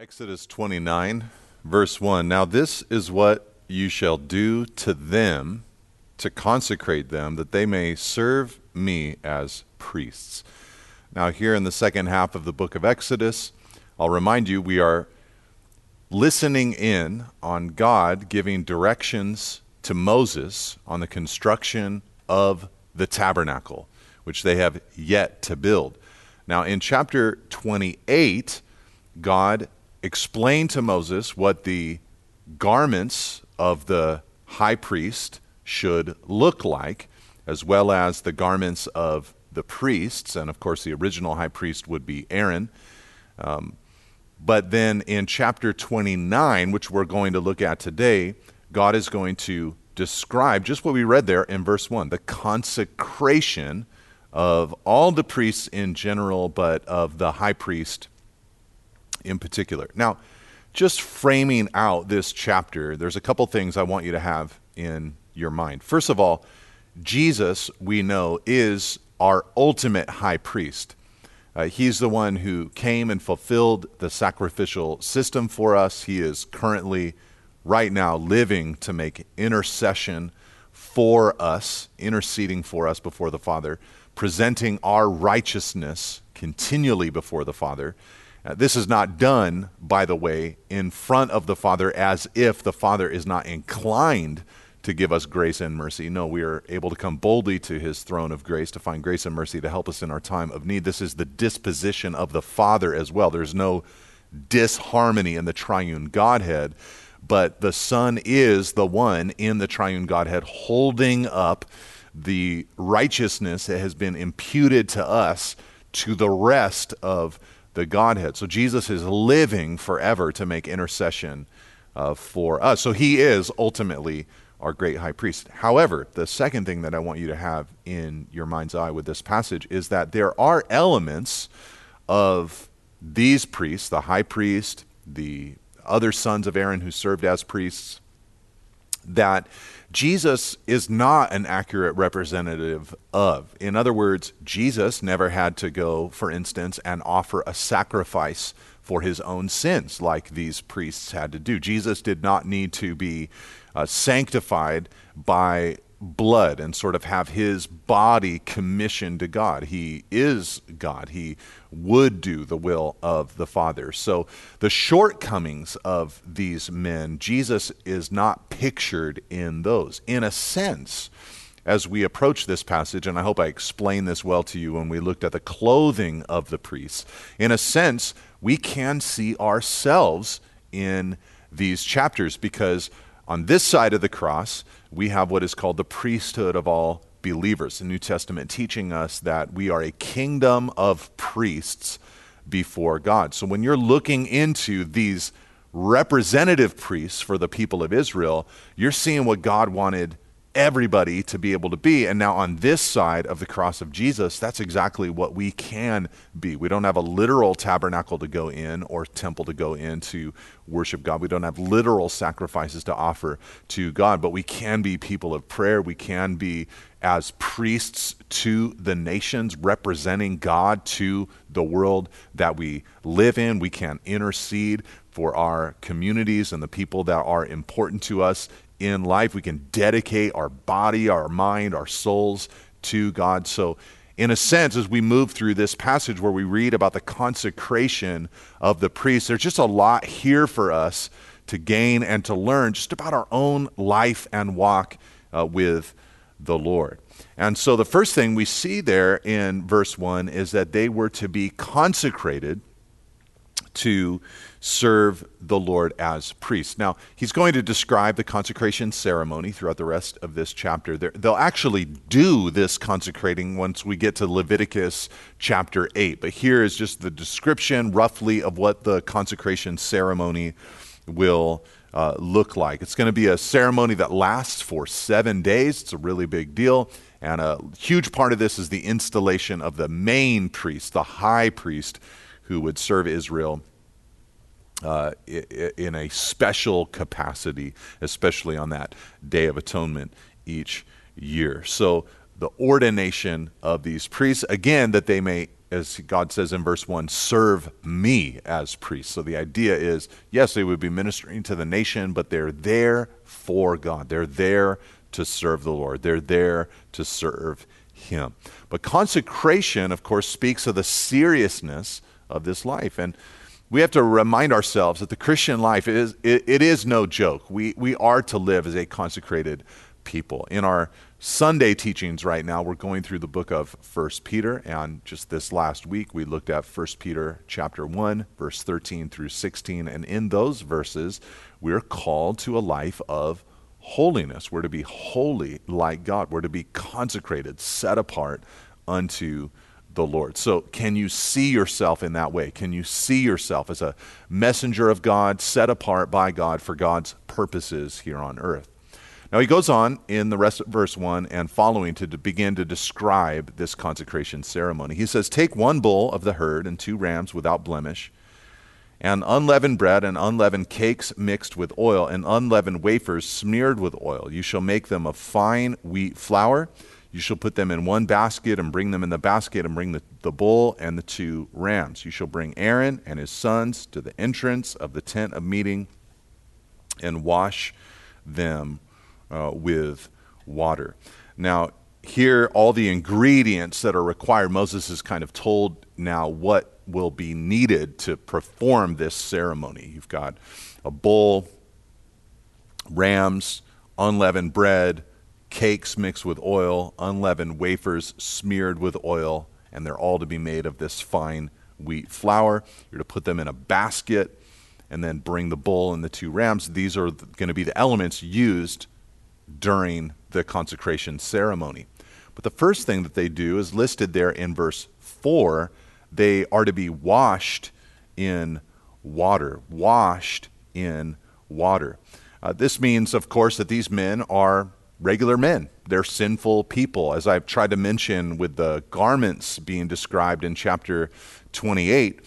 Exodus 29, verse 1. Now, this is what you shall do to them to consecrate them, that they may serve me as priests. Now, here in the second half of the book of Exodus, I'll remind you we are listening in on God giving directions to Moses on the construction of the tabernacle, which they have yet to build. Now, in chapter 28, God explain to Moses what the garments of the high priest should look like, as well as the garments of the priests. And of course, the original high priest would be Aaron. Um, but then in chapter 29, which we're going to look at today, God is going to describe just what we read there in verse 1 the consecration of all the priests in general, but of the high priest in particular. Now, just framing out this chapter, there's a couple things I want you to have in your mind. First of all, Jesus, we know, is our ultimate high priest. Uh, he's the one who came and fulfilled the sacrificial system for us. He is currently, right now, living to make intercession for us, interceding for us before the Father, presenting our righteousness continually before the Father. Uh, this is not done, by the way, in front of the Father as if the Father is not inclined to give us grace and mercy. No, we are able to come boldly to his throne of grace to find grace and mercy to help us in our time of need. This is the disposition of the Father as well. There's no disharmony in the triune Godhead, but the Son is the one in the triune Godhead holding up the righteousness that has been imputed to us to the rest of the Godhead. So Jesus is living forever to make intercession uh, for us. So he is ultimately our great high priest. However, the second thing that I want you to have in your mind's eye with this passage is that there are elements of these priests, the high priest, the other sons of Aaron who served as priests, that Jesus is not an accurate representative of. In other words, Jesus never had to go, for instance, and offer a sacrifice for his own sins like these priests had to do. Jesus did not need to be uh, sanctified by blood and sort of have his body commissioned to God. He is God. He would do the will of the Father. So the shortcomings of these men, Jesus is not pictured in those. In a sense, as we approach this passage, and I hope I explained this well to you when we looked at the clothing of the priests, in a sense, we can see ourselves in these chapters because on this side of the cross, we have what is called the priesthood of all believers. The New Testament teaching us that we are a kingdom of priests before God. So when you're looking into these representative priests for the people of Israel, you're seeing what God wanted everybody to be able to be. And now, on this side of the cross of Jesus, that's exactly what we can be. We don't have a literal tabernacle to go in or temple to go in to worship God. We don't have literal sacrifices to offer to God, but we can be people of prayer. We can be as priests to the nations, representing God to the world that we live in. We can intercede for our communities and the people that are important to us in life. We can dedicate our body, our mind, our souls to God. So, in a sense, as we move through this passage where we read about the consecration of the priests, there's just a lot here for us to gain and to learn just about our own life and walk uh, with the Lord. And so, the first thing we see there in verse 1 is that they were to be consecrated to serve the Lord as priests. Now, he's going to describe the consecration ceremony throughout the rest of this chapter. they will actually do this consecrating once we get to Leviticus chapter 8. But here is just the description, roughly, of what the consecration ceremony will uh, look like. It's going to be a ceremony that lasts for seven days. It's a really big deal. And a huge part of this is the installation of the main priest, the high priest, who would serve Israel uh, in a special capacity, especially on that Day of Atonement each year. So, the ordination of these priests, again, that they may as God says in verse 1, serve me as priests. So the idea is yes, they would be ministering to the nation, but they're there for God. They're there to serve the Lord, they're there to serve Him. But consecration, of course, speaks of the seriousness of this life. And we have to remind ourselves that the Christian life is it, it is no joke. We we are to live as a consecrated people. In our Sunday teachings right now, we're going through the book of First Peter, and just this last week we looked at First Peter chapter 1, verse 13 through 16, and in those verses we're called to a life of holiness. We're to be holy like God. We're to be consecrated, set apart unto the Lord. So, can you see yourself in that way? Can you see yourself as a messenger of God, set apart by God for God's purposes here on earth? Now, he goes on in the rest of verse 1 and following to, begin to describe this consecration ceremony. He says, Take one bull of the herd and two rams without blemish, and unleavened bread and unleavened cakes mixed with oil, and unleavened wafers smeared with oil. You shall make them of fine wheat flour. You shall put them in one basket and bring them in the basket and bring the, the bull and the two rams. You shall bring Aaron and his sons to the entrance of the tent of meeting and wash them uh, with water. Now, here, all the ingredients that are required, Moses is kind of told now what will be needed to perform this ceremony. You've got a bull, rams, unleavened bread, cakes mixed with oil, unleavened wafers smeared with oil, and they're all to be made of this fine wheat flour. You're to put them in a basket and then bring the bull and the two rams. These are going to be the elements used during the consecration ceremony. But the first thing that they do is listed there in verse 4. They are to be washed in water. Washed in water. Uh, this means, of course, that these men are regular men. They're sinful people. As I've tried to mention with the garments being described in chapter 28,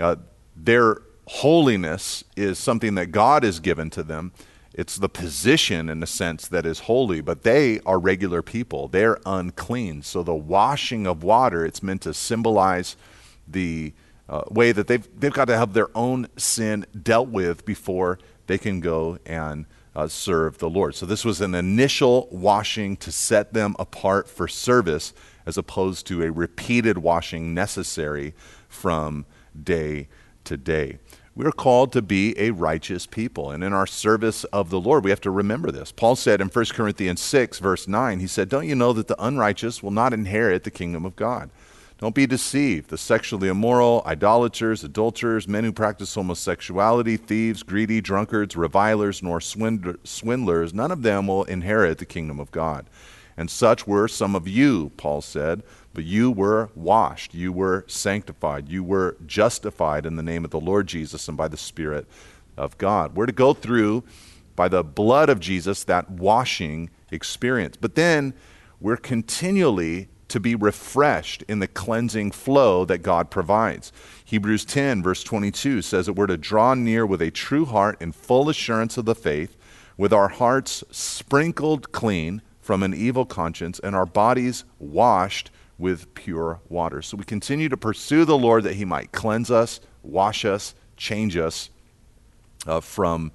uh, their holiness is something that God has given to them. It's the position, in a sense, that is holy, but they are regular people. They're unclean. So the washing of water, it's meant to symbolize the uh, way that they've, they've got to have their own sin dealt with before they can go and uh, serve the Lord. So this was an initial washing to set them apart for service as opposed to a repeated washing necessary from day to day. We're called to be a righteous people. And in our service of the Lord, we have to remember this. Paul said in 1 Corinthians 6, verse 9, he said, Don't you know that the unrighteous will not inherit the kingdom of God? Don't be deceived. The sexually immoral, idolaters, adulterers, men who practice homosexuality, thieves, greedy, drunkards, revilers, nor swindlers, none of them will inherit the kingdom of God. And such were some of you, Paul said. But you were washed, you were sanctified, you were justified in the name of the Lord Jesus and by the Spirit of God. We're to go through, by the blood of Jesus, that washing experience. But then we're continually to be refreshed in the cleansing flow that God provides. Hebrews 10, verse 22 says that we're to draw near with a true heart in full assurance of the faith, with our hearts sprinkled clean from an evil conscience and our bodies washed with pure water. So we continue to pursue the Lord that He might cleanse us, wash us, change us uh, from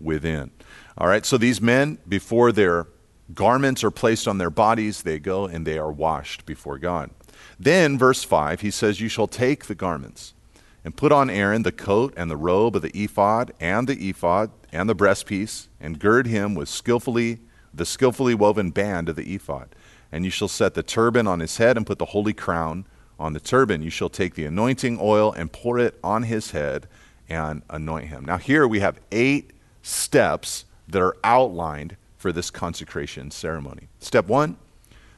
within. All right, so these men, before their garments are placed on their bodies, they go and they are washed before God. Then, verse 5, he says, You shall take the garments and put on Aaron the coat and the robe of the ephod and the ephod and the breastpiece, and gird him with skillfully the skillfully woven band of the ephod. And you shall set the turban on his head and put the holy crown on the turban. You shall take the anointing oil and pour it on his head and anoint him. Now, here we have eight steps that are outlined for this consecration ceremony. Step one,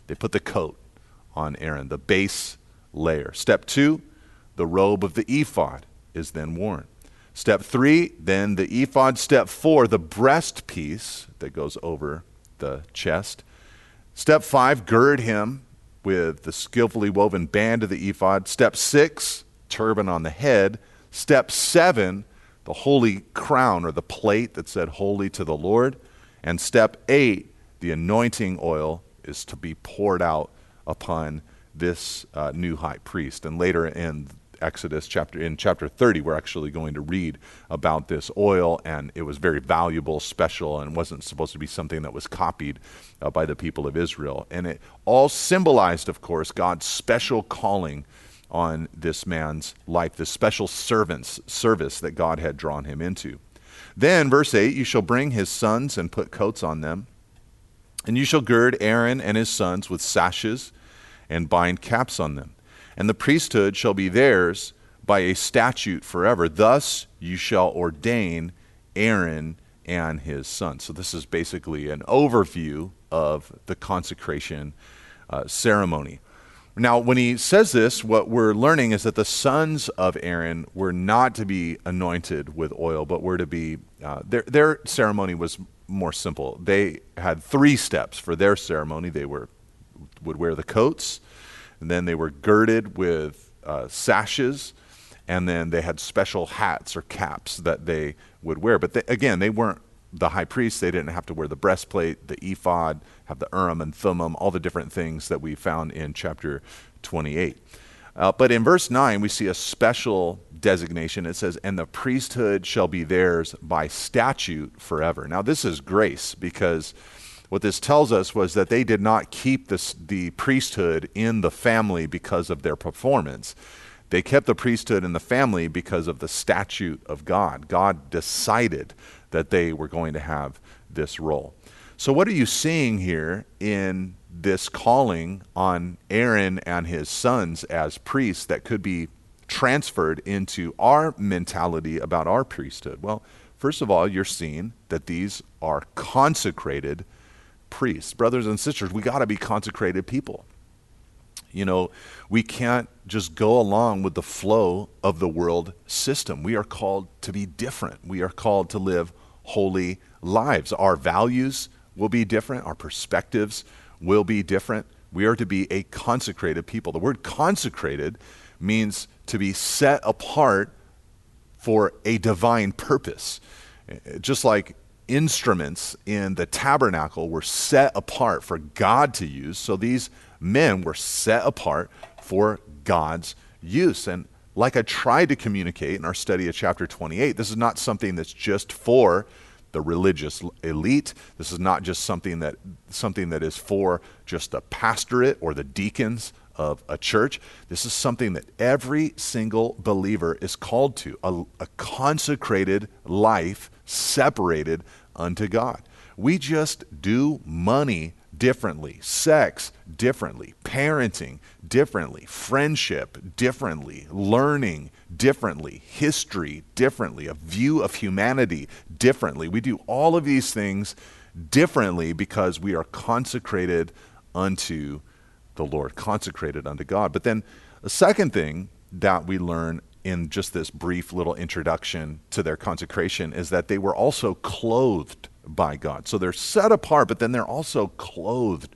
they put the coat on Aaron, the base layer. Step two, the robe of the ephod is then worn. Step three, then the ephod. Step four, the breast piece that goes over the chest. Step five, gird him with the skillfully woven band of the ephod. Step six, turban on the head. Step seven, the holy crown or the plate that said holy to the Lord. And step eight, the anointing oil is to be poured out upon this uh, new high priest. And later in Exodus chapter in chapter 30 we're actually going to read about this oil and it was very valuable special and wasn't supposed to be something that was copied uh, by the people of Israel and it all symbolized of course God's special calling on this man's life this special servants service that God had drawn him into then verse 8 you shall bring his sons and put coats on them and you shall gird Aaron and his sons with sashes and bind caps on them. And the priesthood shall be theirs by a statute forever. Thus you shall ordain Aaron and his sons. So, this is basically an overview of the consecration uh, ceremony. Now, when he says this, what we're learning is that the sons of Aaron were not to be anointed with oil, but were to be, uh, their, their ceremony was more simple. They had three steps for their ceremony. They were, would wear the coats, and then they were girded with uh, sashes, and then they had special hats or caps that they would wear. But they, again, they weren't the high priest. They didn't have to wear the breastplate, the ephod, have the urim and thummim, all the different things that we found in chapter 28. Uh, but in verse 9, we see a special designation. It says, And the priesthood shall be theirs by statute forever. Now, this is grace because what this tells us was that they did not keep this, the priesthood in the family because of their performance. They kept the priesthood in the family because of the statute of God. God decided that they were going to have this role. So, what are you seeing here in this calling on Aaron and his sons as priests that could be transferred into our mentality about our priesthood? Well, first of all, you're seeing that these are consecrated priests. Brothers and sisters, we got to be consecrated people. You know, we can't just go along with the flow of the world system. We are called to be different. We are called to live holy lives. Our values will be different, our perspectives will be different. We are to be a consecrated people. The word consecrated means to be set apart for a divine purpose. Just like instruments in the tabernacle were set apart for God to use, so these men were set apart for God's use. And like I tried to communicate in our study of chapter 28, this is not something that's just for the religious elite. This is not just something that something that is for just the pastorate or the deacons of a church. This is something that every single believer is called to a, a consecrated life separated unto God. We just do money differently, sex differently, parenting differently, friendship differently, learning differently, history differently, a view of humanity differently. We do all of these things differently because we are consecrated unto the Lord, consecrated unto God. But then the second thing that we learn in just this brief little introduction to their consecration is that they were also clothed by God. So they're set apart, but then they're also clothed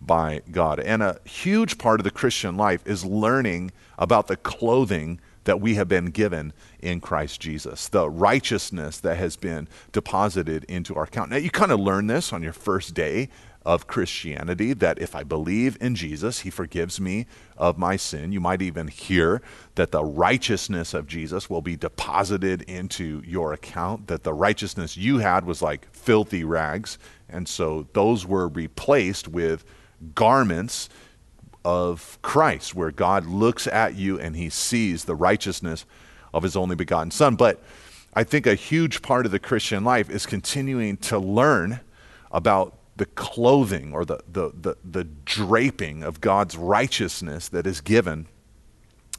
by God. And a huge part of the Christian life is learning about the clothing that we have been given in Christ Jesus, the righteousness that has been deposited into our account. Now, you kind of learn this on your first day of Christianity that if I believe in Jesus, he forgives me of my sin. You might even hear that the righteousness of Jesus will be deposited into your account, that the righteousness you had was like filthy rags. And so those were replaced with garments of Christ, where God looks at you and he sees the righteousness of his only begotten Son. But I think a huge part of the Christian life is continuing to learn about the clothing or the, the, the, the draping of God's righteousness that is given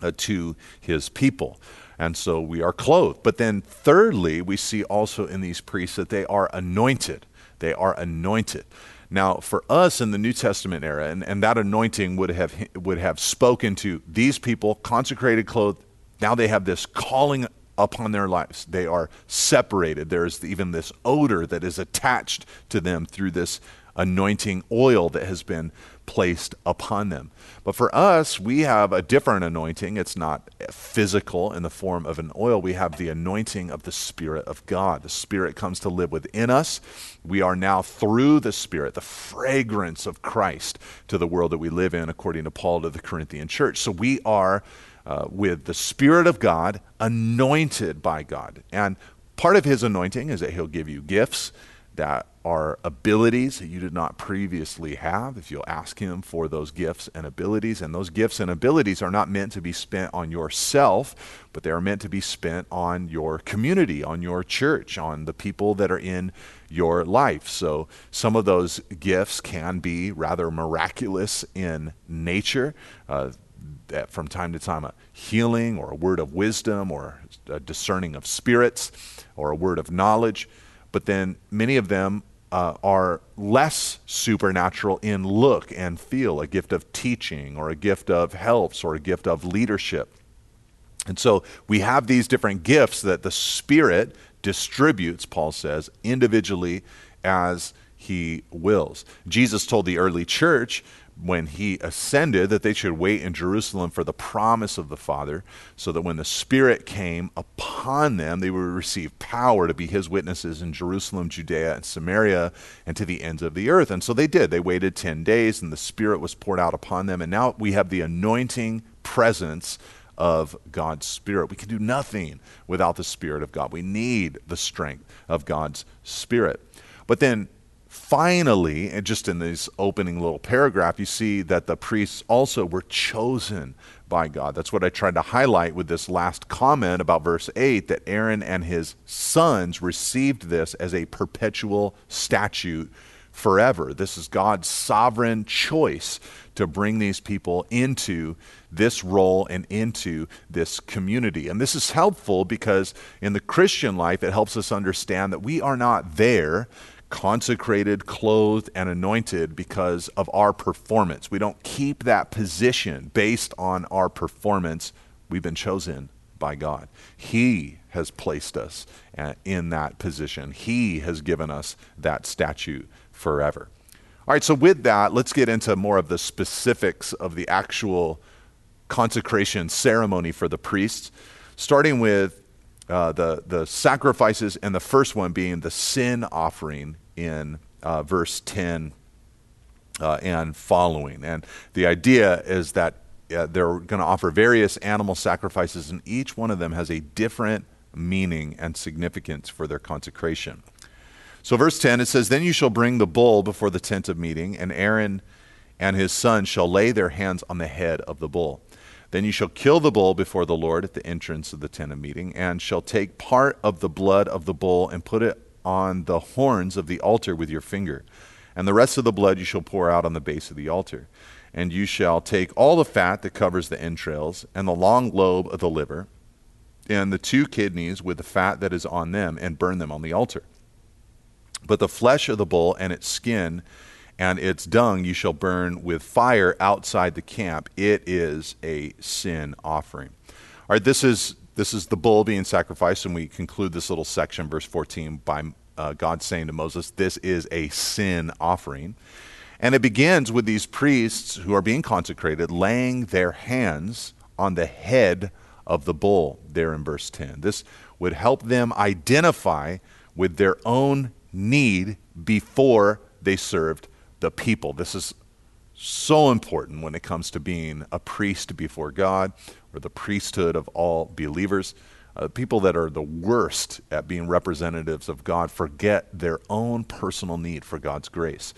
uh, to his people. And so we are clothed. But then, thirdly, we see also in these priests that they are anointed. They are anointed. Now, for us in the New Testament era, and, and that anointing would have, would have spoken to these people, consecrated, clothed. Now they have this calling upon their lives. They are separated. There is even this odor that is attached to them through this anointing oil that has been placed upon them. But for us, we have a different anointing. It's not physical in the form of an oil. We have the anointing of the Spirit of God. The Spirit comes to live within us. We are now, through the Spirit, the fragrance of Christ to the world that we live in, according to Paul to the Corinthian church. So we are. Uh, with the Spirit of God, anointed by God. And part of His anointing is that He'll give you gifts that are abilities that you did not previously have. If you'll ask him for those gifts and abilities and those gifts and abilities are not meant to be spent on yourself but they are meant to be spent on your community on your church on the people that are in your life. So some of those gifts can be rather miraculous in nature. Uh, that from time to time a healing or a word of wisdom or a discerning of spirits or a word of knowledge but then many of them uh, are less supernatural in look and feel a gift of teaching or a gift of helps or a gift of leadership. And so we have these different gifts that the Spirit distributes, Paul says, individually as he wills. Jesus told the early church when he ascended that they should wait in Jerusalem for the promise of the Father, so that when the Spirit came upon them, they would receive power to be his witnesses in Jerusalem, Judea, and Samaria, and to the ends of the earth. And so they did. They waited 10 days, and the Spirit was poured out upon them. And now we have the anointing presence of God's Spirit. We can do nothing without the Spirit of God. We need the strength of God's Spirit. But then finally, just in this opening little paragraph, you see that the priests also were chosen by God. That's what I tried to highlight with this last comment about verse 8 that Aaron and his sons received this as a perpetual statute forever. This is God's sovereign choice to bring these people into this role and into this community. And this is helpful because in the Christian life, it helps us understand that we are not there consecrated, clothed, and anointed because of our performance. We don't keep that position based on our performance. We've been chosen by God. He has placed us uh, in that position, He has given us that statue forever. All right, so with that, let's get into more of the specifics of the actual consecration ceremony for the priests, starting with uh, the, the sacrifices, and the first one being the sin offering in uh, verse 10 uh, and following. And the idea is that uh, they're going to offer various animal sacrifices, and each one of them has a different meaning and significance for their consecration. So, verse 10, it says, Then you shall bring the bull before the tent of meeting, and Aaron and his son shall lay their hands on the head of the bull. Then you shall kill the bull before the Lord at the entrance of the tent of meeting, and shall take part of the blood of the bull and put it on the horns of the altar with your finger. And the rest of the blood you shall pour out on the base of the altar. And you shall take all the fat that covers the entrails, and the long lobe of the liver, and the two kidneys with the fat that is on them, and burn them on the altar. But the flesh of the bull and its skin and its dung you shall burn with fire outside the camp. It is a sin offering. All right, this is this is the bull being sacrificed, and we conclude this little section, verse 14, by uh, God saying to Moses, This is a sin offering. And it begins with these priests who are being consecrated laying their hands on the head of the bull, there in verse 10. This would help them identify with their own need before they served the people. This is so important when it comes to being a priest before God or the priesthood of all believers. Uh, people that are the worst at being representatives of God forget their own personal need for God's grace.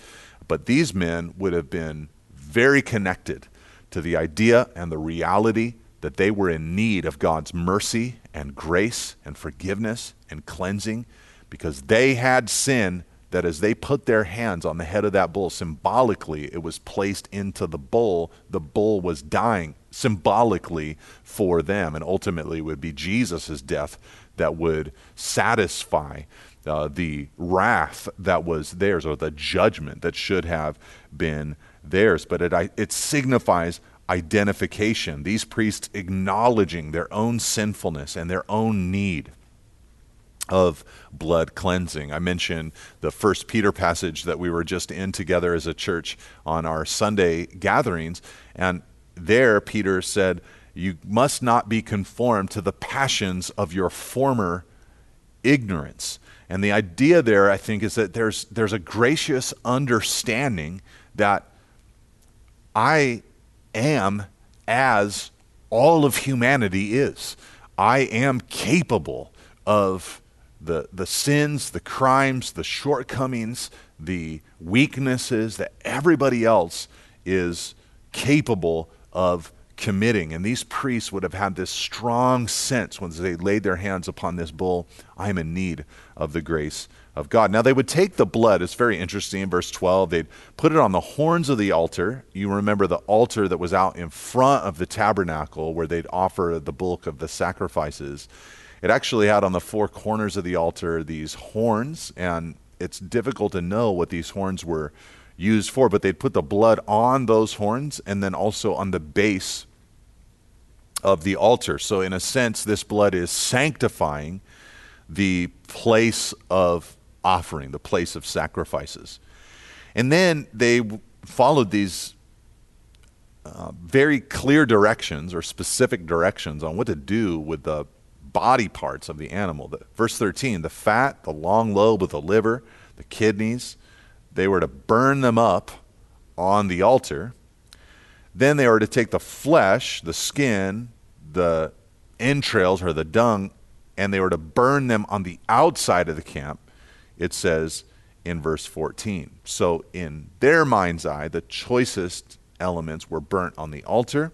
But these men would have been very connected to the idea and the reality that they were in need of God's mercy and grace and forgiveness and cleansing because they had sin that as they put their hands on the head of that bull, symbolically it was placed into the bull. The bull was dying symbolically for them, and ultimately it would be Jesus' death that would satisfy uh, the wrath that was theirs, or the judgment that should have been theirs. But it, it signifies identification, these priests acknowledging their own sinfulness and their own need. Of blood cleansing. I mentioned the first Peter passage that we were just in together as a church on our Sunday gatherings. And there, Peter said, You must not be conformed to the passions of your former ignorance. And the idea there, I think, is that there's, there's a gracious understanding that I am as all of humanity is. I am capable of the, the sins, the crimes, the shortcomings, the weaknesses that everybody else is capable of committing. And these priests would have had this strong sense when they laid their hands upon this bull I am in need of the grace of God. Now, they would take the blood. It's very interesting in verse 12. They'd put it on the horns of the altar. You remember the altar that was out in front of the tabernacle where they'd offer the bulk of the sacrifices. It actually had on the four corners of the altar these horns, and it's difficult to know what these horns were used for, but they'd put the blood on those horns and then also on the base of the altar. So, in a sense, this blood is sanctifying the place of offering, the place of sacrifices. And then they followed these uh, very clear directions or specific directions on what to do with the body parts of the animal. The, verse 13 the fat, the long lobe of the liver, the kidneys, they were to burn them up on the altar. Then they were to take the flesh, the skin, the entrails or the dung, and they were to burn them on the outside of the camp, it says in verse 14. So, in their mind's eye, the choicest elements were burnt on the altar.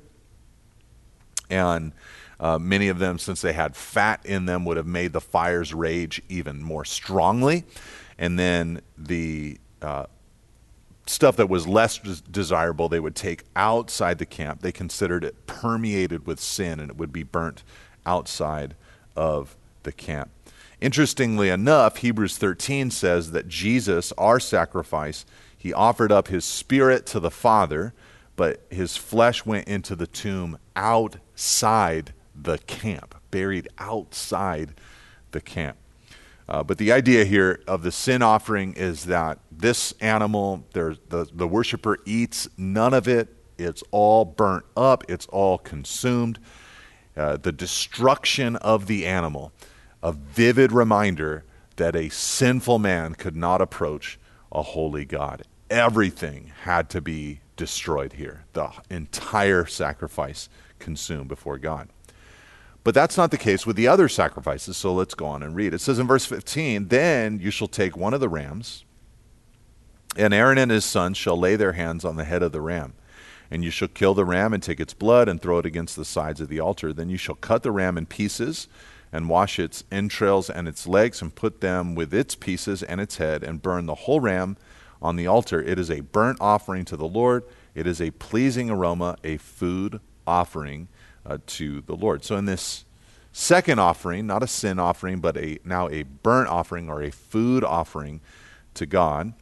And uh, many of them, since they had fat in them, would have made the fires rage even more strongly. And then the uh, stuff that was less desirable, they would take outside the camp. They considered it permeated with sin and it would be burnt outside of the camp. Interestingly enough, Hebrews 13 says that Jesus, our sacrifice, he offered up his spirit to the Father, but his flesh went into the tomb outside the camp, buried outside the camp. Uh, but the idea here of the sin offering is that this animal, the, the worshiper eats none of it. It's all burnt up, it's all consumed. Uh, the destruction of the animal, a vivid reminder that a sinful man could not approach a holy God. Everything had to be destroyed here, the entire sacrifice consumed before God. But that's not the case with the other sacrifices, so let's go on and read. It says in verse 15 Then you shall take one of the rams, and Aaron and his sons shall lay their hands on the head of the ram. And you shall kill the ram and take its blood and throw it against the sides of the altar. Then you shall cut the ram in pieces and wash its entrails and its legs and put them with its pieces and its head and burn the whole ram on the altar. It is a burnt offering to the Lord. It is a pleasing aroma, a food offering uh, to the Lord. So in this second offering, not a sin offering, but a now a burnt offering or a food offering to God,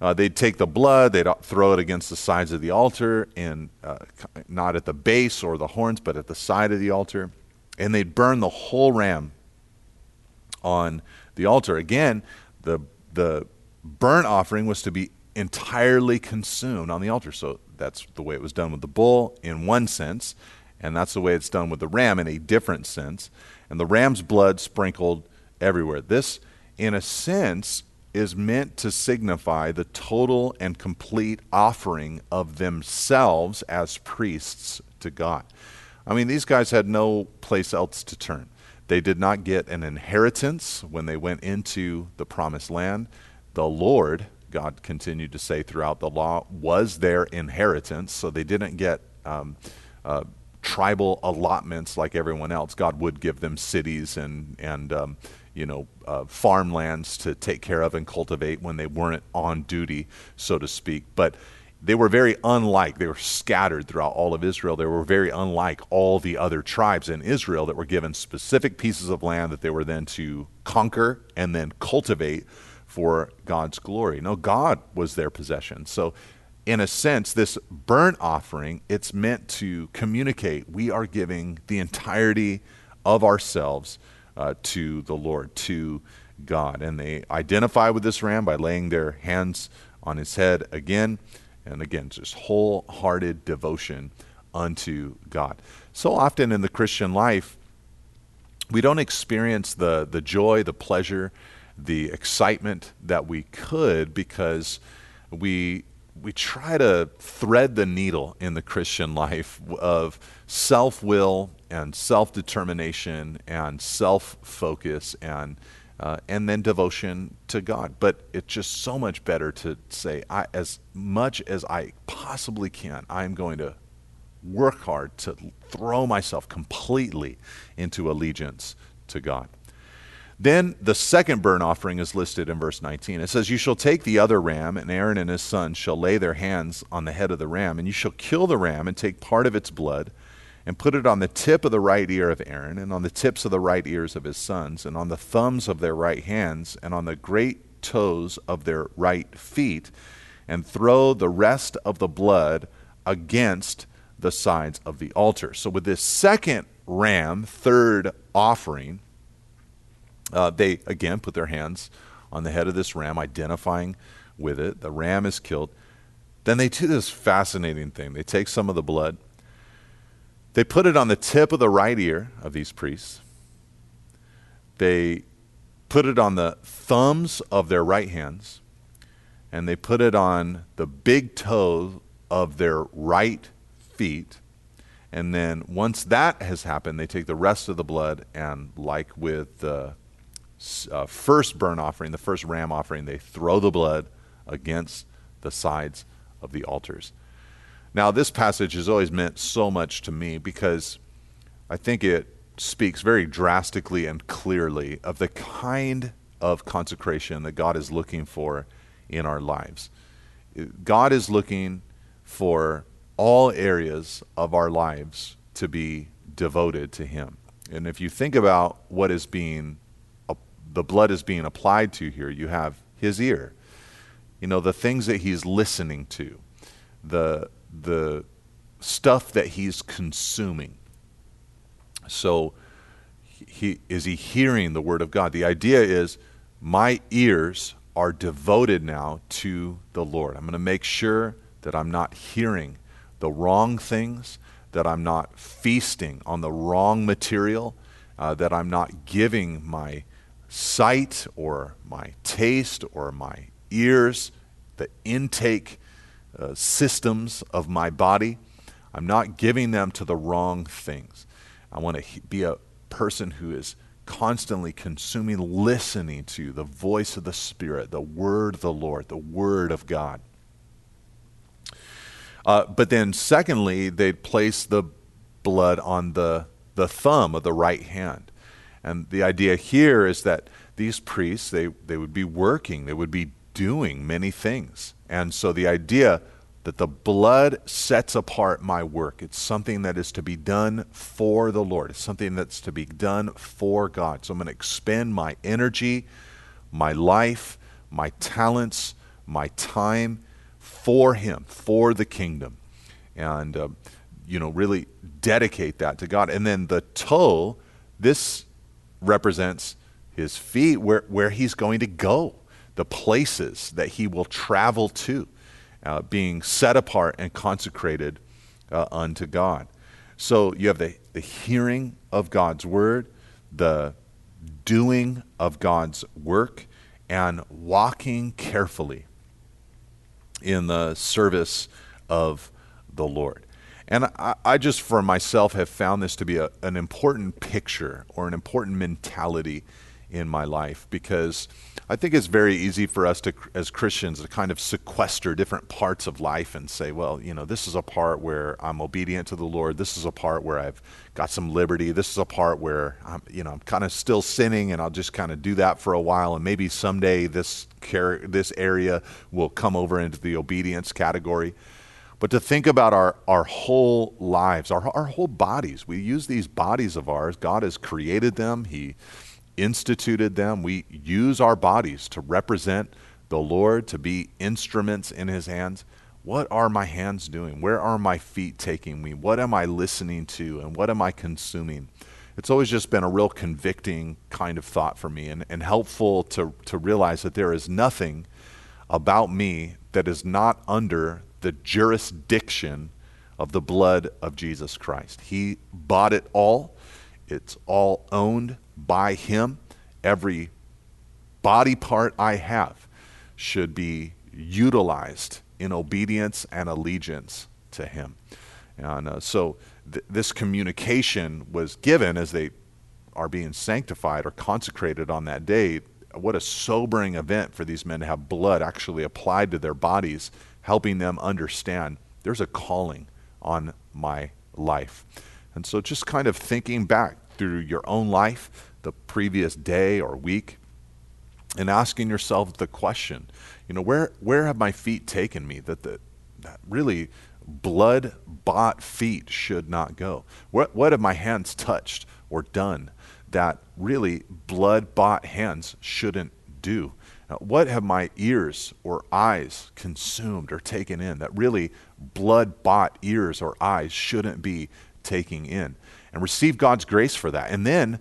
uh, they'd take the blood, they'd throw it against the sides of the altar, and uh, not at the base or the horns, but at the side of the altar, and they'd burn the whole ram on the altar. Again, the the burnt offering was to be entirely consumed on the altar. So that's the way it was done with the bull in one sense. And that's the way it's done with the ram in a different sense. And the ram's blood sprinkled everywhere. This, in a sense, is meant to signify the total and complete offering of themselves as priests to God. I mean, these guys had no place else to turn. They did not get an inheritance when they went into the promised land. The Lord, God continued to say throughout the law, was their inheritance, so they didn't get um, uh, tribal allotments like everyone else. God would give them cities and and um, you know uh, farmlands to take care of and cultivate when they weren't on duty, so to speak. But they were very unlike. They were scattered throughout all of Israel. They were very unlike all the other tribes in Israel that were given specific pieces of land that they were then to conquer and then cultivate for God's glory. No, God was their possession. So in a sense, this burnt offering, it's meant to communicate we are giving the entirety of ourselves uh, to the Lord, to God. And they identify with this ram by laying their hands on his head again and again, just wholehearted devotion unto God. So often in the Christian life, we don't experience the, the joy, the pleasure, the excitement that we could because we we try to thread the needle in the Christian life of self will and self determination and self focus and uh, and then devotion to God. But it's just so much better to say, I, as much as I possibly can, I'm going to work hard to throw myself completely into allegiance to God. Then the second burnt offering is listed in verse 19. It says, You shall take the other ram, and Aaron and his sons shall lay their hands on the head of the ram, and you shall kill the ram and take part of its blood and put it on the tip of the right ear of Aaron, and on the tips of the right ears of his sons, and on the thumbs of their right hands, and on the great toes of their right feet, and throw the rest of the blood against the sides of the altar. So, with this second ram, third offering, uh, they again put their hands on the head of this ram, identifying with it. The ram is killed. Then they do this fascinating thing. They take some of the blood they put it on the tip of the right ear of these priests. They put it on the thumbs of their right hands. And they put it on the big toe of their right feet. And then once that has happened, they take the rest of the blood and, like with the uh, first burnt offering, the first ram offering, they throw the blood against the sides of the altars. Now, this passage has always meant so much to me because I think it speaks very drastically and clearly of the kind of consecration that God is looking for in our lives. God is looking for all areas of our lives to be devoted to Him. And if you think about what is being, the blood is being applied to here, you have His ear. You know, the things that He's listening to, the the stuff that he's consuming. So, he, is he hearing the word of God? The idea is my ears are devoted now to the Lord. I'm going to make sure that I'm not hearing the wrong things, that I'm not feasting on the wrong material, uh, that I'm not giving my sight or my taste or my ears the intake uh, systems of my body. I'm not giving them to the wrong things. I want to be a person who is constantly consuming, listening to the voice of the Spirit, the Word of the Lord, the Word of God. Uh, but then, secondly, they'd place the blood on the, the thumb of the right hand. And the idea here is that these priests, they, they would be working, they would be doing many things. And so the idea that the blood sets apart my work. It's something that is to be done for the Lord. It's something that's to be done for God. So I'm going to expend my energy, my life, my talents, my time for Him, for the kingdom. And, uh, you know, really dedicate that to God. And then the toe, this represents His feet, where, where He's going to go the places that he will travel to, uh, being set apart and consecrated uh, unto God. So you have the, the hearing of God's word, the doing of God's work, and walking carefully in the service of the Lord. And I, I, just, for myself, have found this to be a, an important picture or an important mentality in my life because I think it's very easy for us to, as Christians, to kind of sequester different parts of life and say, well, you know, this is a part where I'm obedient to the Lord. This is a part where I've got some liberty. This is a part where I'm, you know, I'm kind of still sinning, and I'll just kind of do that for a while, and maybe someday this car- this area will come over into the obedience category. But to think about our, our whole lives, our, our whole bodies, we use these bodies of ours. God has created them. He instituted them. We use our bodies to represent the Lord, to be instruments in His hands. What are my hands doing? Where are my feet taking me? What am I listening to? And what am I consuming? it's always just been a real convicting kind of thought for me and, and helpful to, to realize that there is nothing about me that is not under the jurisdiction of the blood of Jesus Christ. He bought it all, it's all owned by Him. Every body part I have should be utilized in obedience and allegiance to Him. And uh, so th- this communication was given as they are being sanctified or consecrated on that day. What a sobering event for these men to have blood actually applied to their bodies, helping them understand there's a calling on my life. And so just kind of thinking back through your own life, the previous day or week, and asking yourself the question, you know, where, where have my feet taken me that, the, that really blood bought feet should not go? What, what have my hands touched or done that really blood bought hands shouldn't do? Now, what have my ears or eyes consumed or taken in that really blood bought ears or eyes shouldn't be taking in? And receive God's grace for that. And then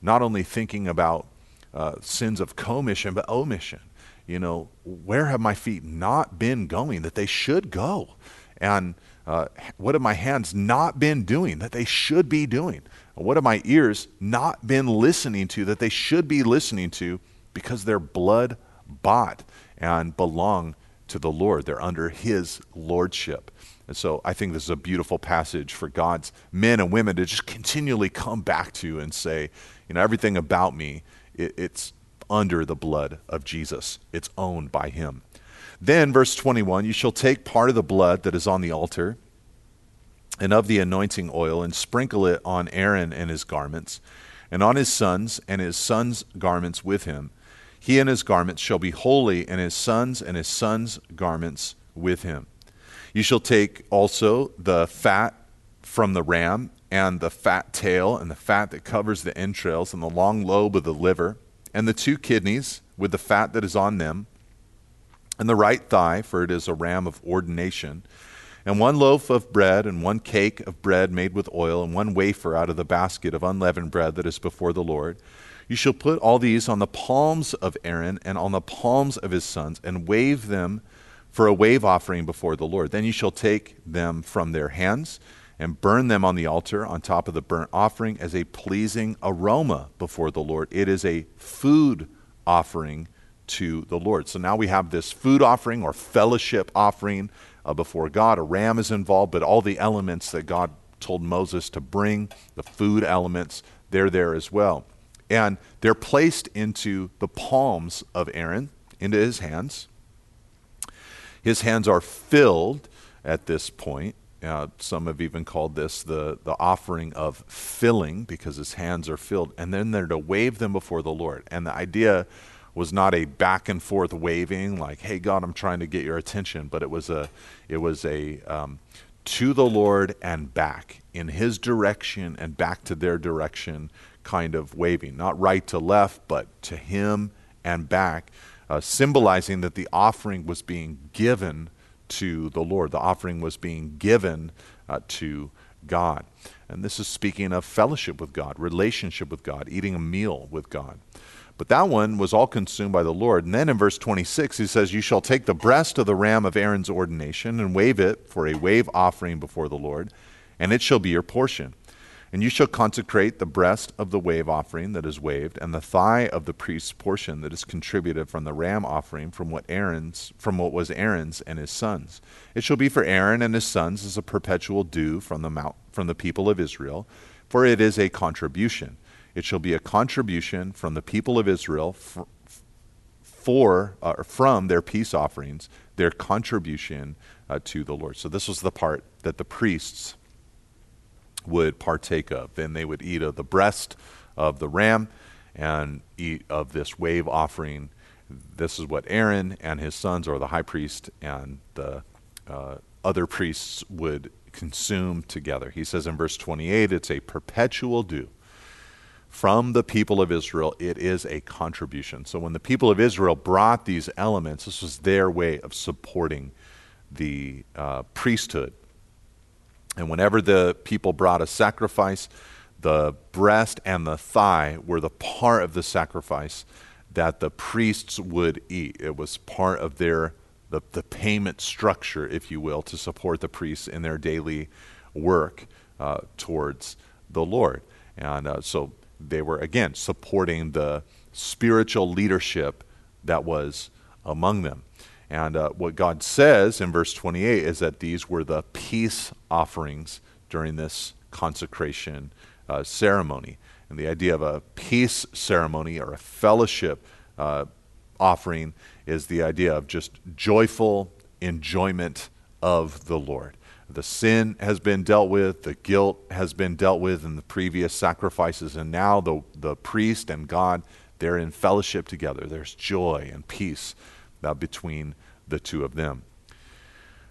not only thinking about uh, sins of commission, but omission. You know, where have my feet not been going that they should go? And uh, what have my hands not been doing that they should be doing? What have my ears not been listening to that they should be listening to because they're blood bought and belong to the Lord? They're under His lordship. And so I think this is a beautiful passage for God's men and women to just continually come back to and say, you know, everything about me, it, it's under the blood of Jesus, it's owned by Him. Then, verse 21 You shall take part of the blood that is on the altar and of the anointing oil and sprinkle it on Aaron and his garments, and on his sons and his sons' garments with him. He and his garments shall be holy, and his sons and his sons' garments with him. You shall take also the fat from the ram, and the fat tail, and the fat that covers the entrails, and the long lobe of the liver, and the two kidneys with the fat that is on them and the right thigh, for it is a ram of ordination, and one loaf of bread, and one cake of bread made with oil, and one wafer out of the basket of unleavened bread that is before the Lord. You shall put all these on the palms of Aaron and on the palms of his sons, and wave them for a wave offering before the Lord. Then you shall take them from their hands and burn them on the altar on top of the burnt offering as a pleasing aroma before the Lord. It is a food offering to the Lord. So now we have this food offering or fellowship offering uh, before God. A ram is involved, but all the elements that God told Moses to bring, the food elements, they're there as well. And they're placed into the palms of Aaron, into his hands. His hands are filled at this point. Uh, some have even called this the, the offering of filling because his hands are filled. And then they're to wave them before the Lord. And the idea was not a back and forth waving like, "Hey God, I'm trying to get your attention," but it was a it was a um, to the Lord and back in His direction and back to their direction kind of waving, not right to left, but to Him and back, uh, symbolizing that the offering was being given to the Lord. The offering was being given uh, to God. And this is speaking of fellowship with God, relationship with God, eating a meal with God. But that one was all consumed by the Lord. And then in verse 26, he says, You shall take the breast of the ram of Aaron's ordination and wave it for a wave offering before the Lord, and it shall be your portion. And you shall consecrate the breast of the wave offering that is waved, and the thigh of the priest's portion that is contributed from the ram offering from what Aaron's from what was Aaron's and his sons. It shall be for Aaron and his sons as a perpetual due from the mount, from the people of Israel, for it is a contribution. It shall be a contribution from the people of Israel for, for uh, from their peace offerings, their contribution uh, to the Lord. So this was the part that the priests would partake of. Then they would eat of the breast of the ram and eat of this wave offering. This is what Aaron and his sons, or the high priest and the uh, other priests, would consume together. He says in verse 28 it's a perpetual due from the people of Israel, it is a contribution. So when the people of Israel brought these elements, this was their way of supporting the uh, priesthood. And whenever the people brought a sacrifice, the breast and the thigh were the part of the sacrifice that the priests would eat. It was part of their the, the payment structure, if you will, to support the priests in their daily work uh, towards the Lord. And uh, so they were, again, supporting the spiritual leadership that was among them. And uh, what God says in verse 28 is that these were the peace offerings during this consecration uh, ceremony. And the idea of a peace ceremony or a fellowship uh, offering is the idea of just joyful enjoyment of the Lord. The sin has been dealt with, the guilt has been dealt with in the previous sacrifices, and now the, the priest and God, they're in fellowship together. There's joy and peace uh, between the two of them.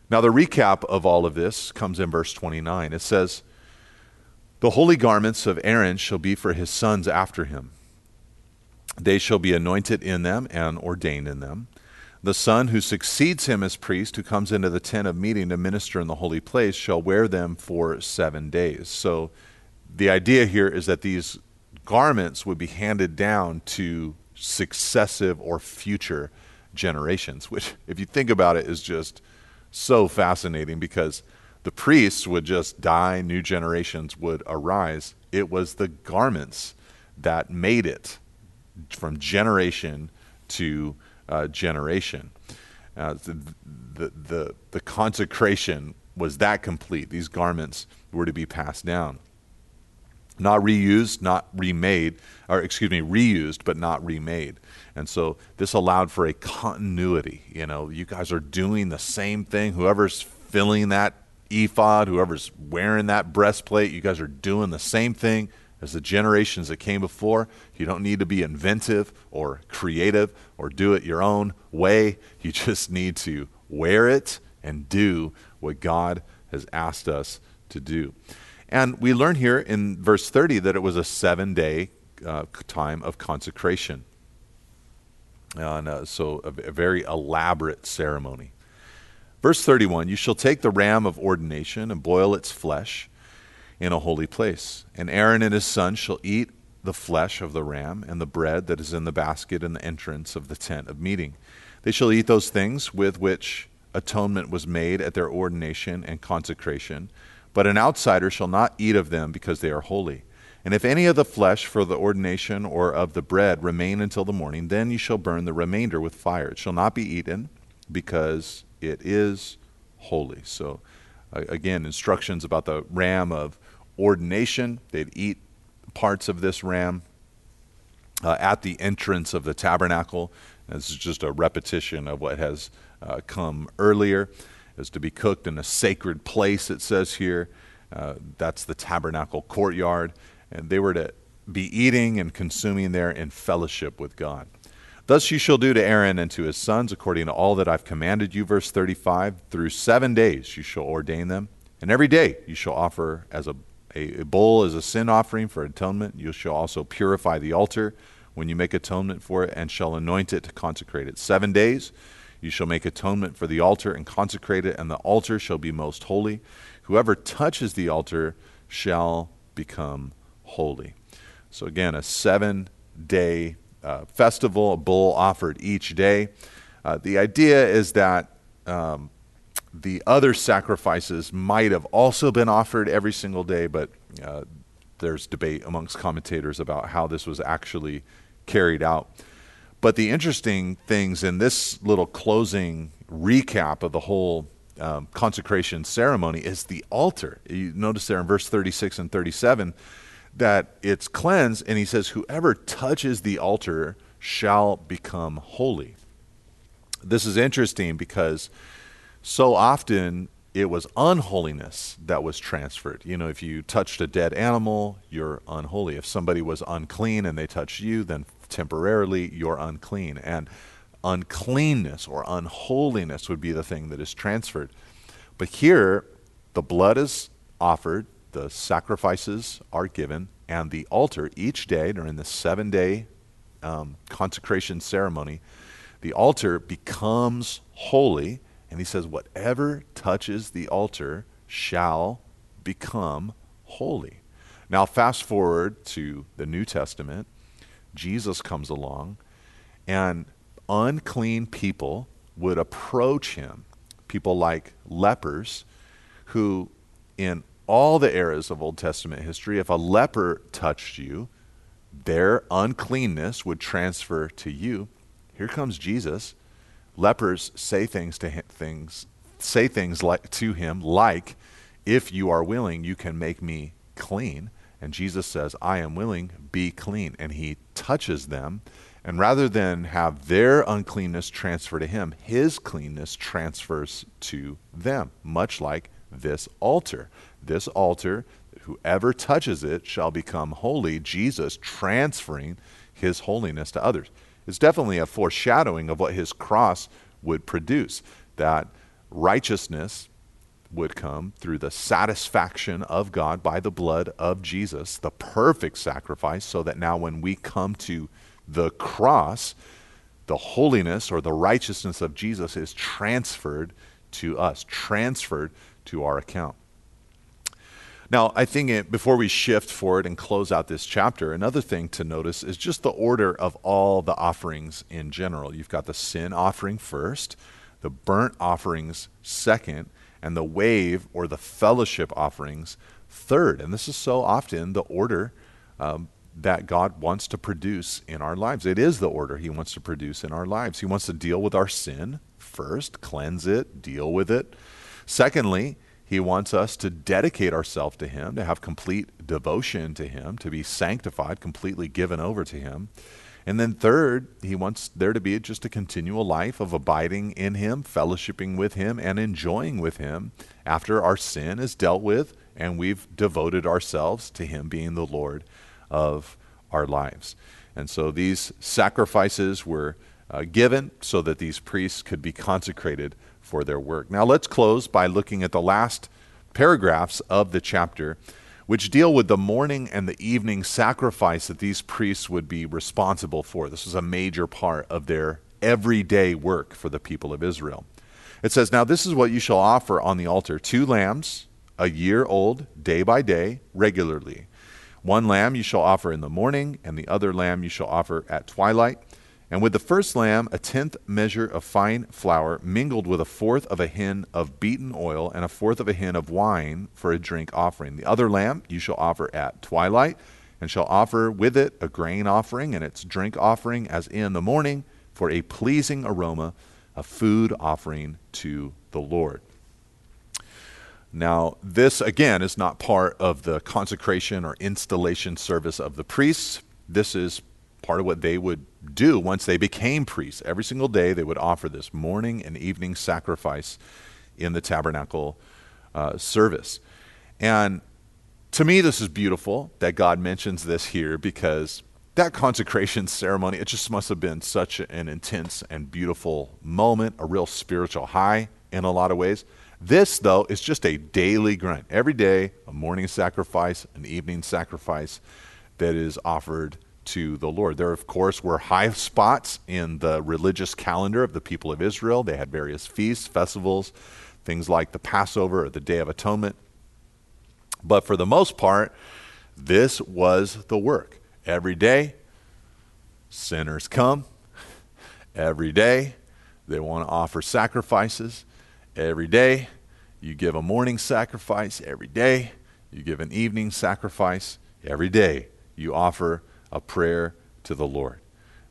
Now, the recap of all of this comes in verse 29. It says, The holy garments of Aaron shall be for his sons after him they shall be anointed in them and ordained in them. The son who succeeds him as priest, who comes into the tent of meeting to minister in the holy place, shall wear them for seven days. So the idea here is that these garments would be handed down to successive or future generations, which, if you think about it, is just so fascinating because the priests would just die, new generations would arise. It was the garments that made it from generation to uh, generation. Uh, the, the, the, the consecration was that complete. These garments were to be passed down. Not reused, not remade, or excuse me, reused, but not remade. And so this allowed for a continuity. You know, you guys are doing the same thing. Whoever's filling that ephod, whoever's wearing that breastplate, you guys are doing the same thing as the generations that came before. You don't need to be inventive or creative or do it your own way. You just need to wear it and do what God has asked us to do. And we learn here in verse 30 that it was a seven day uh, time of consecration. And, uh, so, a, a very elaborate ceremony. Verse 31 You shall take the ram of ordination and boil its flesh in a holy place. And Aaron and his sons shall eat the flesh of the ram and the bread that is in the basket in the entrance of the tent of meeting. They shall eat those things with which atonement was made at their ordination and consecration. But an outsider shall not eat of them because they are holy. And if any of the flesh for the ordination or of the bread remain until the morning, then you shall burn the remainder with fire. It shall not be eaten because it is holy. So, again, instructions about the ram of ordination. They'd eat parts of this ram uh, at the entrance of the tabernacle. This is just a repetition of what has uh, come earlier. Is to be cooked in a sacred place, it says here. Uh, that's the tabernacle courtyard. And they were to be eating and consuming there in fellowship with God. Thus you shall do to Aaron and to his sons according to all that I've commanded you, verse 35. Through seven days you shall ordain them, and every day you shall offer as a a, a bull as a sin offering for atonement. You shall also purify the altar when you make atonement for it, and shall anoint it to consecrate it. Seven days you shall make atonement for the altar and consecrate it, and the altar shall be most holy. Whoever touches the altar shall become holy. So, again, a seven day uh, festival, a bull offered each day. Uh, the idea is that um, the other sacrifices might have also been offered every single day, but uh, there's debate amongst commentators about how this was actually carried out. But the interesting things in this little closing recap of the whole um, consecration ceremony is the altar. You notice there in verse 36 and 37 that it's cleansed, and he says, Whoever touches the altar shall become holy. This is interesting because so often it was unholiness that was transferred. You know, if you touched a dead animal, you're unholy. If somebody was unclean and they touched you, then temporarily you're unclean. And uncleanness or unholiness would be the thing that is transferred. But here, the blood is offered, the sacrifices are given, and the altar each day during the seven day um, consecration ceremony, the altar becomes holy and he says, Whatever touches the altar shall become holy. Now, fast forward to the New Testament, Jesus comes along, and unclean people would approach him. People like lepers, who, in all the eras of Old Testament history, if a leper touched you, their uncleanness would transfer to you. Here comes Jesus. Lepers say things to him, things say things like to him like, "If you are willing, you can make me clean." And Jesus says, "I am willing, be clean." And he touches them, and rather than have their uncleanness transfer to him, his cleanness transfers to them, much like this altar. This altar, whoever touches it shall become holy, Jesus transferring his holiness to others. It's definitely a foreshadowing of what his cross would produce that righteousness would come through the satisfaction of God by the blood of Jesus, the perfect sacrifice, so that now when we come to the cross, the holiness or the righteousness of Jesus is transferred to us, transferred to our account. Now, I think it, before we shift forward and close out this chapter, another thing to notice is just the order of all the offerings in general. You've got the sin offering first, the burnt offerings second, and the wave or the fellowship offerings third. And this is so often the order um, that God wants to produce in our lives. It is the order He wants to produce in our lives. He wants to deal with our sin first, cleanse it, deal with it. Secondly, he wants us to dedicate ourselves to Him, to have complete devotion to Him, to be sanctified, completely given over to Him. And then, third, He wants there to be just a continual life of abiding in Him, fellowshipping with Him, and enjoying with Him after our sin is dealt with and we've devoted ourselves to Him being the Lord of our lives. And so these sacrifices were uh, given so that these priests could be consecrated for their work. Now let's close by looking at the last paragraphs of the chapter, which deal with the morning and the evening sacrifice that these priests would be responsible for. This was a major part of their everyday work for the people of Israel. It says, Now this is what you shall offer on the altar two lambs, a year old, day by day, regularly. One lamb you shall offer in the morning, and the other lamb you shall offer at twilight. And with the first lamb, a tenth measure of fine flour, mingled with a fourth of a hin of beaten oil, and a fourth of a hin of wine for a drink offering. The other lamb you shall offer at twilight, and shall offer with it a grain offering and its drink offering as in the morning, for a pleasing aroma, a food offering to the Lord. Now, this again is not part of the consecration or installation service of the priests. This is part of what they would do once they became priests. Every single day, they would offer this morning and evening sacrifice in the tabernacle uh, service. And to me, this is beautiful that God mentions this here because that consecration ceremony, it just must have been such an intense and beautiful moment, a real spiritual high in a lot of ways. This, though, is just a daily grind. Every day, a morning sacrifice, an evening sacrifice that is offered to the Lord. There, of course, were high spots in the religious calendar of the people of Israel. They had various feasts, festivals, things like the Passover or the Day of Atonement. But for the most part, this was the work. Every day, sinners come. Every day, they want to offer sacrifices. Every day, you give a morning sacrifice. Every day, you give an evening sacrifice. Every day, you offer a prayer to the Lord.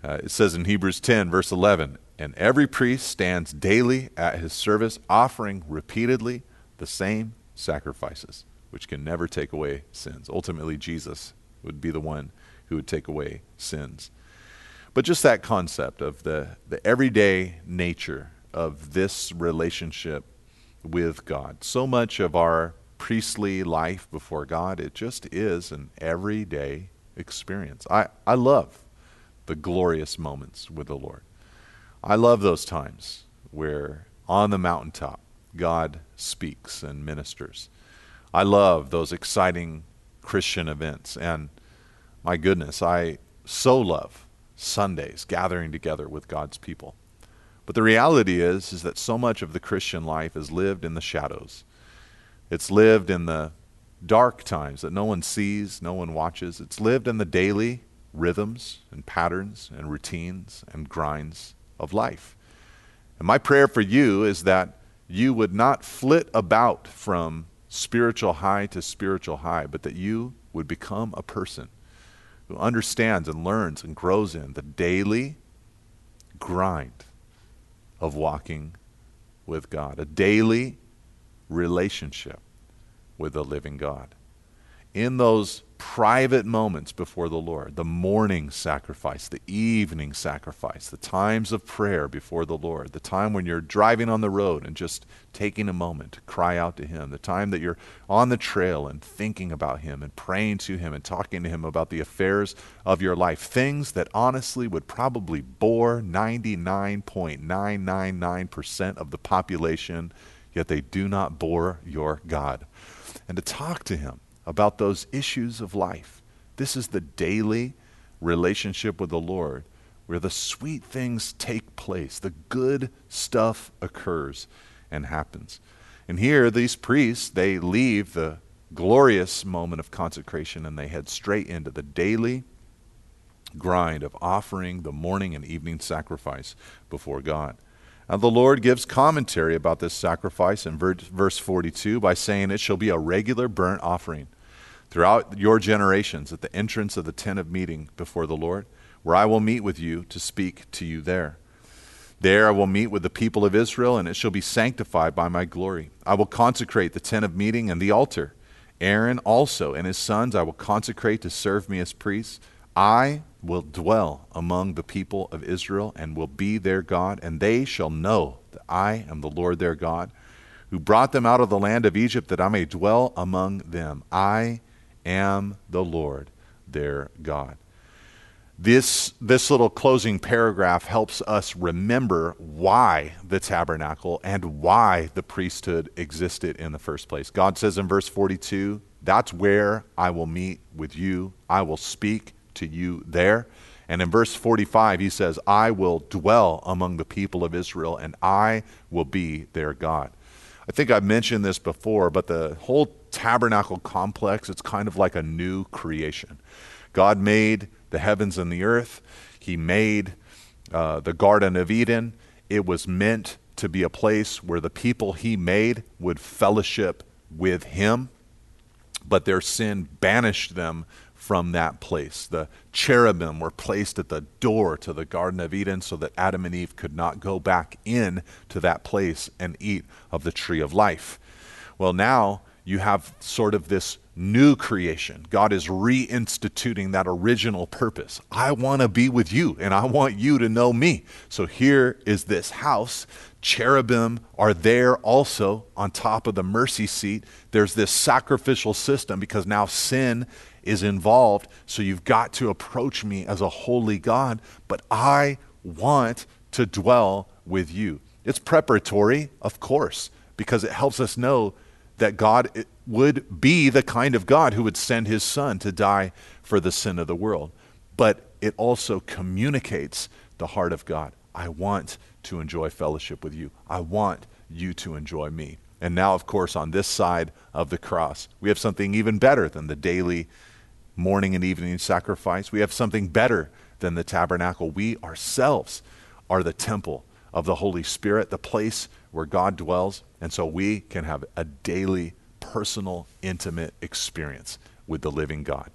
Uh, it says in Hebrews 10, verse 11, and every priest stands daily at his service, offering repeatedly the same sacrifices, which can never take away sins. Ultimately, Jesus would be the one who would take away sins. But just that concept of the, the everyday nature of this relationship with God. So much of our priestly life before God, it just is an everyday experience. I, I love the glorious moments with the Lord. I love those times where on the mountaintop God speaks and ministers. I love those exciting Christian events. And my goodness, I so love Sundays gathering together with God's people. But the reality is is that so much of the Christian life is lived in the shadows. It's lived in the dark times that no one sees, no one watches. It's lived in the daily rhythms and patterns and routines and grinds of life. And my prayer for you is that you would not flit about from spiritual high to spiritual high, but that you would become a person who understands and learns and grows in the daily grind of walking with God, a daily relationship with the living God. In those private moments before the Lord, the morning sacrifice, the evening sacrifice, the times of prayer before the Lord, the time when you're driving on the road and just taking a moment to cry out to Him, the time that you're on the trail and thinking about Him and praying to Him and talking to Him about the affairs of your life, things that honestly would probably bore 99.999% of the population, yet they do not bore your God. And to talk to Him about those issues of life. This is the daily relationship with the Lord where the sweet things take place, the good stuff occurs and happens. And here, these priests, they leave the glorious moment of consecration and they head straight into the daily grind of offering the morning and evening sacrifice before God. Now, the Lord gives commentary about this sacrifice in verse 42 by saying, It shall be a regular burnt offering throughout your generations at the entrance of the tent of meeting before the Lord, where I will meet with you to speak to you there. There I will meet with the people of Israel, and it shall be sanctified by my glory. I will consecrate the tent of meeting and the altar. Aaron also and his sons I will consecrate to serve me as priests. I will dwell among the people of Israel and will be their God, and they shall know that I am the Lord their God, who brought them out of the land of Egypt, that I may dwell among them. I am the Lord their God. This, this little closing paragraph helps us remember why the tabernacle and why the priesthood existed in the first place. God says in verse 42, That's where I will meet with you. I will speak to you there. And in verse 45, he says, I will dwell among the people of Israel, and I will be their God. I think I've mentioned this before, but the whole tabernacle complex, it's kind of like a new creation. God made the heavens and the earth, He made uh, the Garden of Eden. It was meant to be a place where the people He made would fellowship with Him, but their sin banished them from that place. The cherubim were placed at the door to the Garden of Eden so that Adam and Eve could not go back in to that place and eat of the tree of life. Well, now you have sort of this new creation. God is reinstituting that original purpose. I want to be with you and I want you to know me. So here is this house. Cherubim are there also on top of the mercy seat. There's this sacrificial system because now sin is involved. So you've got to approach me as a holy God, but I want to dwell with you. It's preparatory, of course, because it helps us know that God would be the kind of God who would send his son to die for the sin of the world. But it also communicates the heart of God. I want to enjoy fellowship with you. I want you to enjoy me. And now, of course, on this side of the cross, we have something even better than the daily morning and evening sacrifice. We have something better than the tabernacle. We ourselves are the temple of the Holy Spirit, the place where God dwells. And so we can have a daily, personal, intimate experience with the living God.